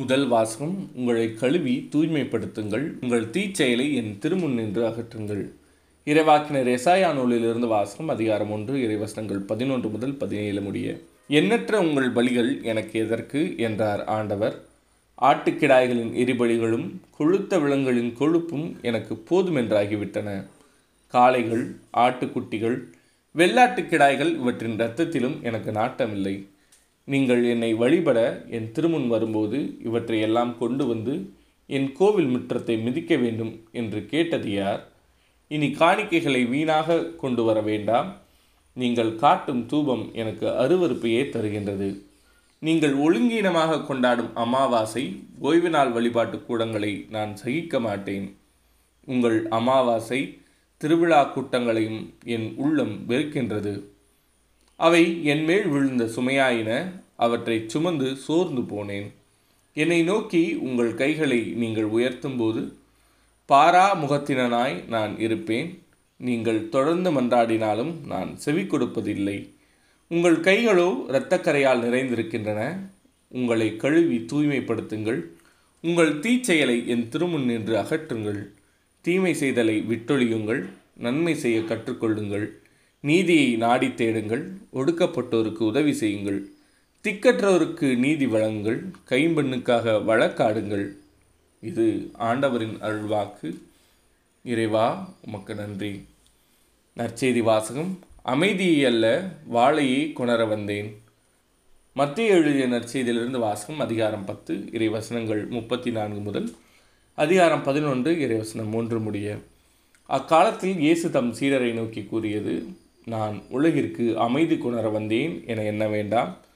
முதல் வாசகம் உங்களை கழுவி தூய்மைப்படுத்துங்கள். உங்கள் தீச்செயலை என் திருமுன் நின்று அகற்றுங்கள். இறைவாக்கினர் எசாயா நூலிலிருந்து வாசகம் அதிகாரம் ஒன்று இறைவசனங்கள் பதினொன்று முதல் பதினேழு முடிய எண்ணற்ற உங்கள் பலிகள் எனக்கு எதற்கு? என்றார் ஆண்டவர். ஆட்டுக்கிடாய்களின் எரிபலிகளும் கொழுத்த விலங்குகளின் கொழுப்பும் எனக்கு போதுமென்றாகிவிட்டன. காளைகள் ஆட்டுக்குட்டிகள் வெள்ளாட்டுக் கிடாய்கள் இவற்றின் இரத்தத்திலும் எனக்கு நாட்டமில்லை. நீங்கள் என்னை வழிபட என் திருமுன் வரும்போது இவற்றை எல்லாம் கொண்டு வந்து என் கோவில் முற்றத்தை மிதிக்க வேண்டும் என்று கேட்டது யார்? இனி காணிக்கைகளை வீணாக கொண்டு வர வேண்டாம். நீங்கள் காட்டும் தூபம் எனக்கு அருவருப்பையே தருகின்றது. நீங்கள் ஒழுங்கீனமாக கொண்டாடும் அமாவாசை ஓய்வு நாள் வழிபாட்டு கூடங்களை நான் சகிக்க மாட்டேன். உங்கள் அமாவாசை திருவிழா கூட்டங்களையும் என் உள்ளம் வெறுக்கின்றது. அவை என் மேல் விழுந்த சுமையாயின அவற்றை சுமந்து சோர்ந்து போனேன். என்னை நோக்கி உங்கள் கைகளை நீங்கள் உயர்த்தும்போது பாரா முகத்தினனாய் நான் இருப்பேன். நீங்கள் தொடர்ந்து மன்றாடினாலும் நான் செவி கொடுப்பதில்லை. உங்கள் கைகளோ இரத்தக்கரையால் நிறைந்திருக்கின்றன. உங்களை கழுவி தூய்மைப்படுத்துங்கள். உங்கள் தீச்செயலை என் திருமுன் நின்று அகற்றுங்கள். தீமை செய்தலை விட்டொழியுங்கள். நன்மை செய்ய கற்றுக்கொள்ளுங்கள். நீதியை நாடி தேடுங்கள். ஒடுக்கப்பட்டோருக்கு உதவி செய்யுங்கள். திக்கற்றோருக்கு நீதி வழங்குங்கள் கைம்பெண்ணுக்காக வழக்காடுங்கள். இது ஆண்டவரின் அருள்வாக்கு. இறைவா உமக்கு நன்றி. நற்செய்தி வாசகம். அமைதியை அல்ல வாழையை கொணர வந்தேன். மத்திய எழுதிய நற்செய்தியிலிருந்து வாசகம் அதிகாரம் பத்து இறைவசனங்கள் முப்பத்தி நான்கு முதல் அதிகாரம் பதினொன்று இறைவசனம் மூன்று முடிய. அக்காலத்தில் இயேசு தம் சீடரை நோக்கி கூறியது நான் உலகிற்கு அமைதி கொணர வந்தேன் என எண்ண வேண்டாம்.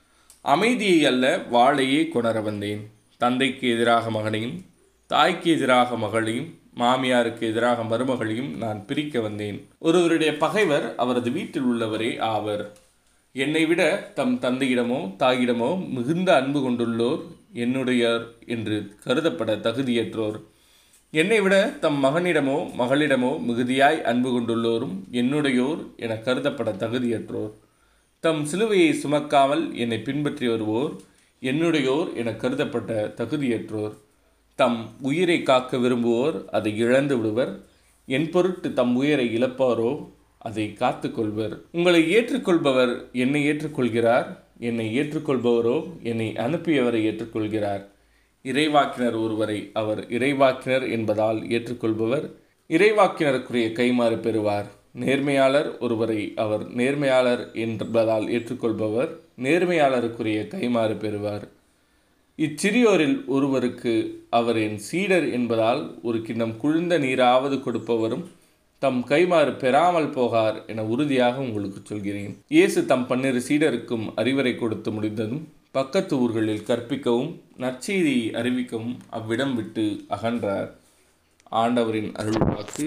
அமைதியை அல்ல வாழையே கொணர வந்தேன். தந்தைக்கு எதிராக மகனையும் தாய்க்கு எதிராக மகளையும் மாமியாருக்கு எதிராக மருமகளையும் நான் பிரிக்க வந்தேன். ஒருவருடைய பகைவர் அவரது வீட்டில் உள்ளவரே ஆவர். என்னை விட தம் தந்தையிடமோ தாயிடமோ மிகுந்த அன்பு கொண்டுள்ளோர் என்னுடையர் என்று கருதப்பட தகுதியற்றோர். என்னை விட தம் மகனிடமோ மகளிடமோ மிகுதியாய் அன்பு கொண்டுள்ளோரும் என்னுடையோர் என கருதப்பட தகுதியற்றோர். தம் சிலுவையை சுமக்காமல் என்னை பின்பற்றி வருவோர். என்னுடையோர் என கருதப்பட்ட தகுதியற்றோர். தம் உயிரை காக்க விரும்புவோர் அதை இழந்து விடுவர். என் பொருட்டு தம் உயிரை இழப்பாரோ அதை காத்து கொள்வர். உங்களை ஏற்றுக்கொள்பவர் என்னை ஏற்றுக்கொள்கிறார். என்னை ஏற்றுக்கொள்பவரோ என்னை அனுப்பியவரை ஏற்றுக்கொள்கிறார். இறைவாக்கினர் ஒருவரை அவர் இறைவாக்கினர் என்பதால் ஏற்றுக்கொள்பவர். இறைவாக்கினருக்குரிய கைமாறு பெறுவார். நேர்மையாளர் ஒருவரை அவர் நேர்மையாளர் என்பதால் ஏற்றுக்கொள்பவர் நேர்மையாளருக்குரிய கைமாறு பெறுவார். இச்சிறியோரில் ஒருவருக்கு அவர் என் சீடர் என்பதால் ஒரு கிண்ணம் குளிர்ந்த நீராவது கொடுப்பவரும் தம் கைமாறு பெறாமல் போகார் என உறுதியாக உங்களுக்கு சொல்கிறேன். இயேசு தம் பன்னிரு சீடருக்கும் அறிவுரை கொடுத்து முடிந்ததும் பக்கத்து ஊர்களில் கற்பிக்கவும் நற்செய்தியை அறிவிக்கவும் அவ்விடம் விட்டு அகன்றார். ஆண்டவரின் அருள்வாக்கு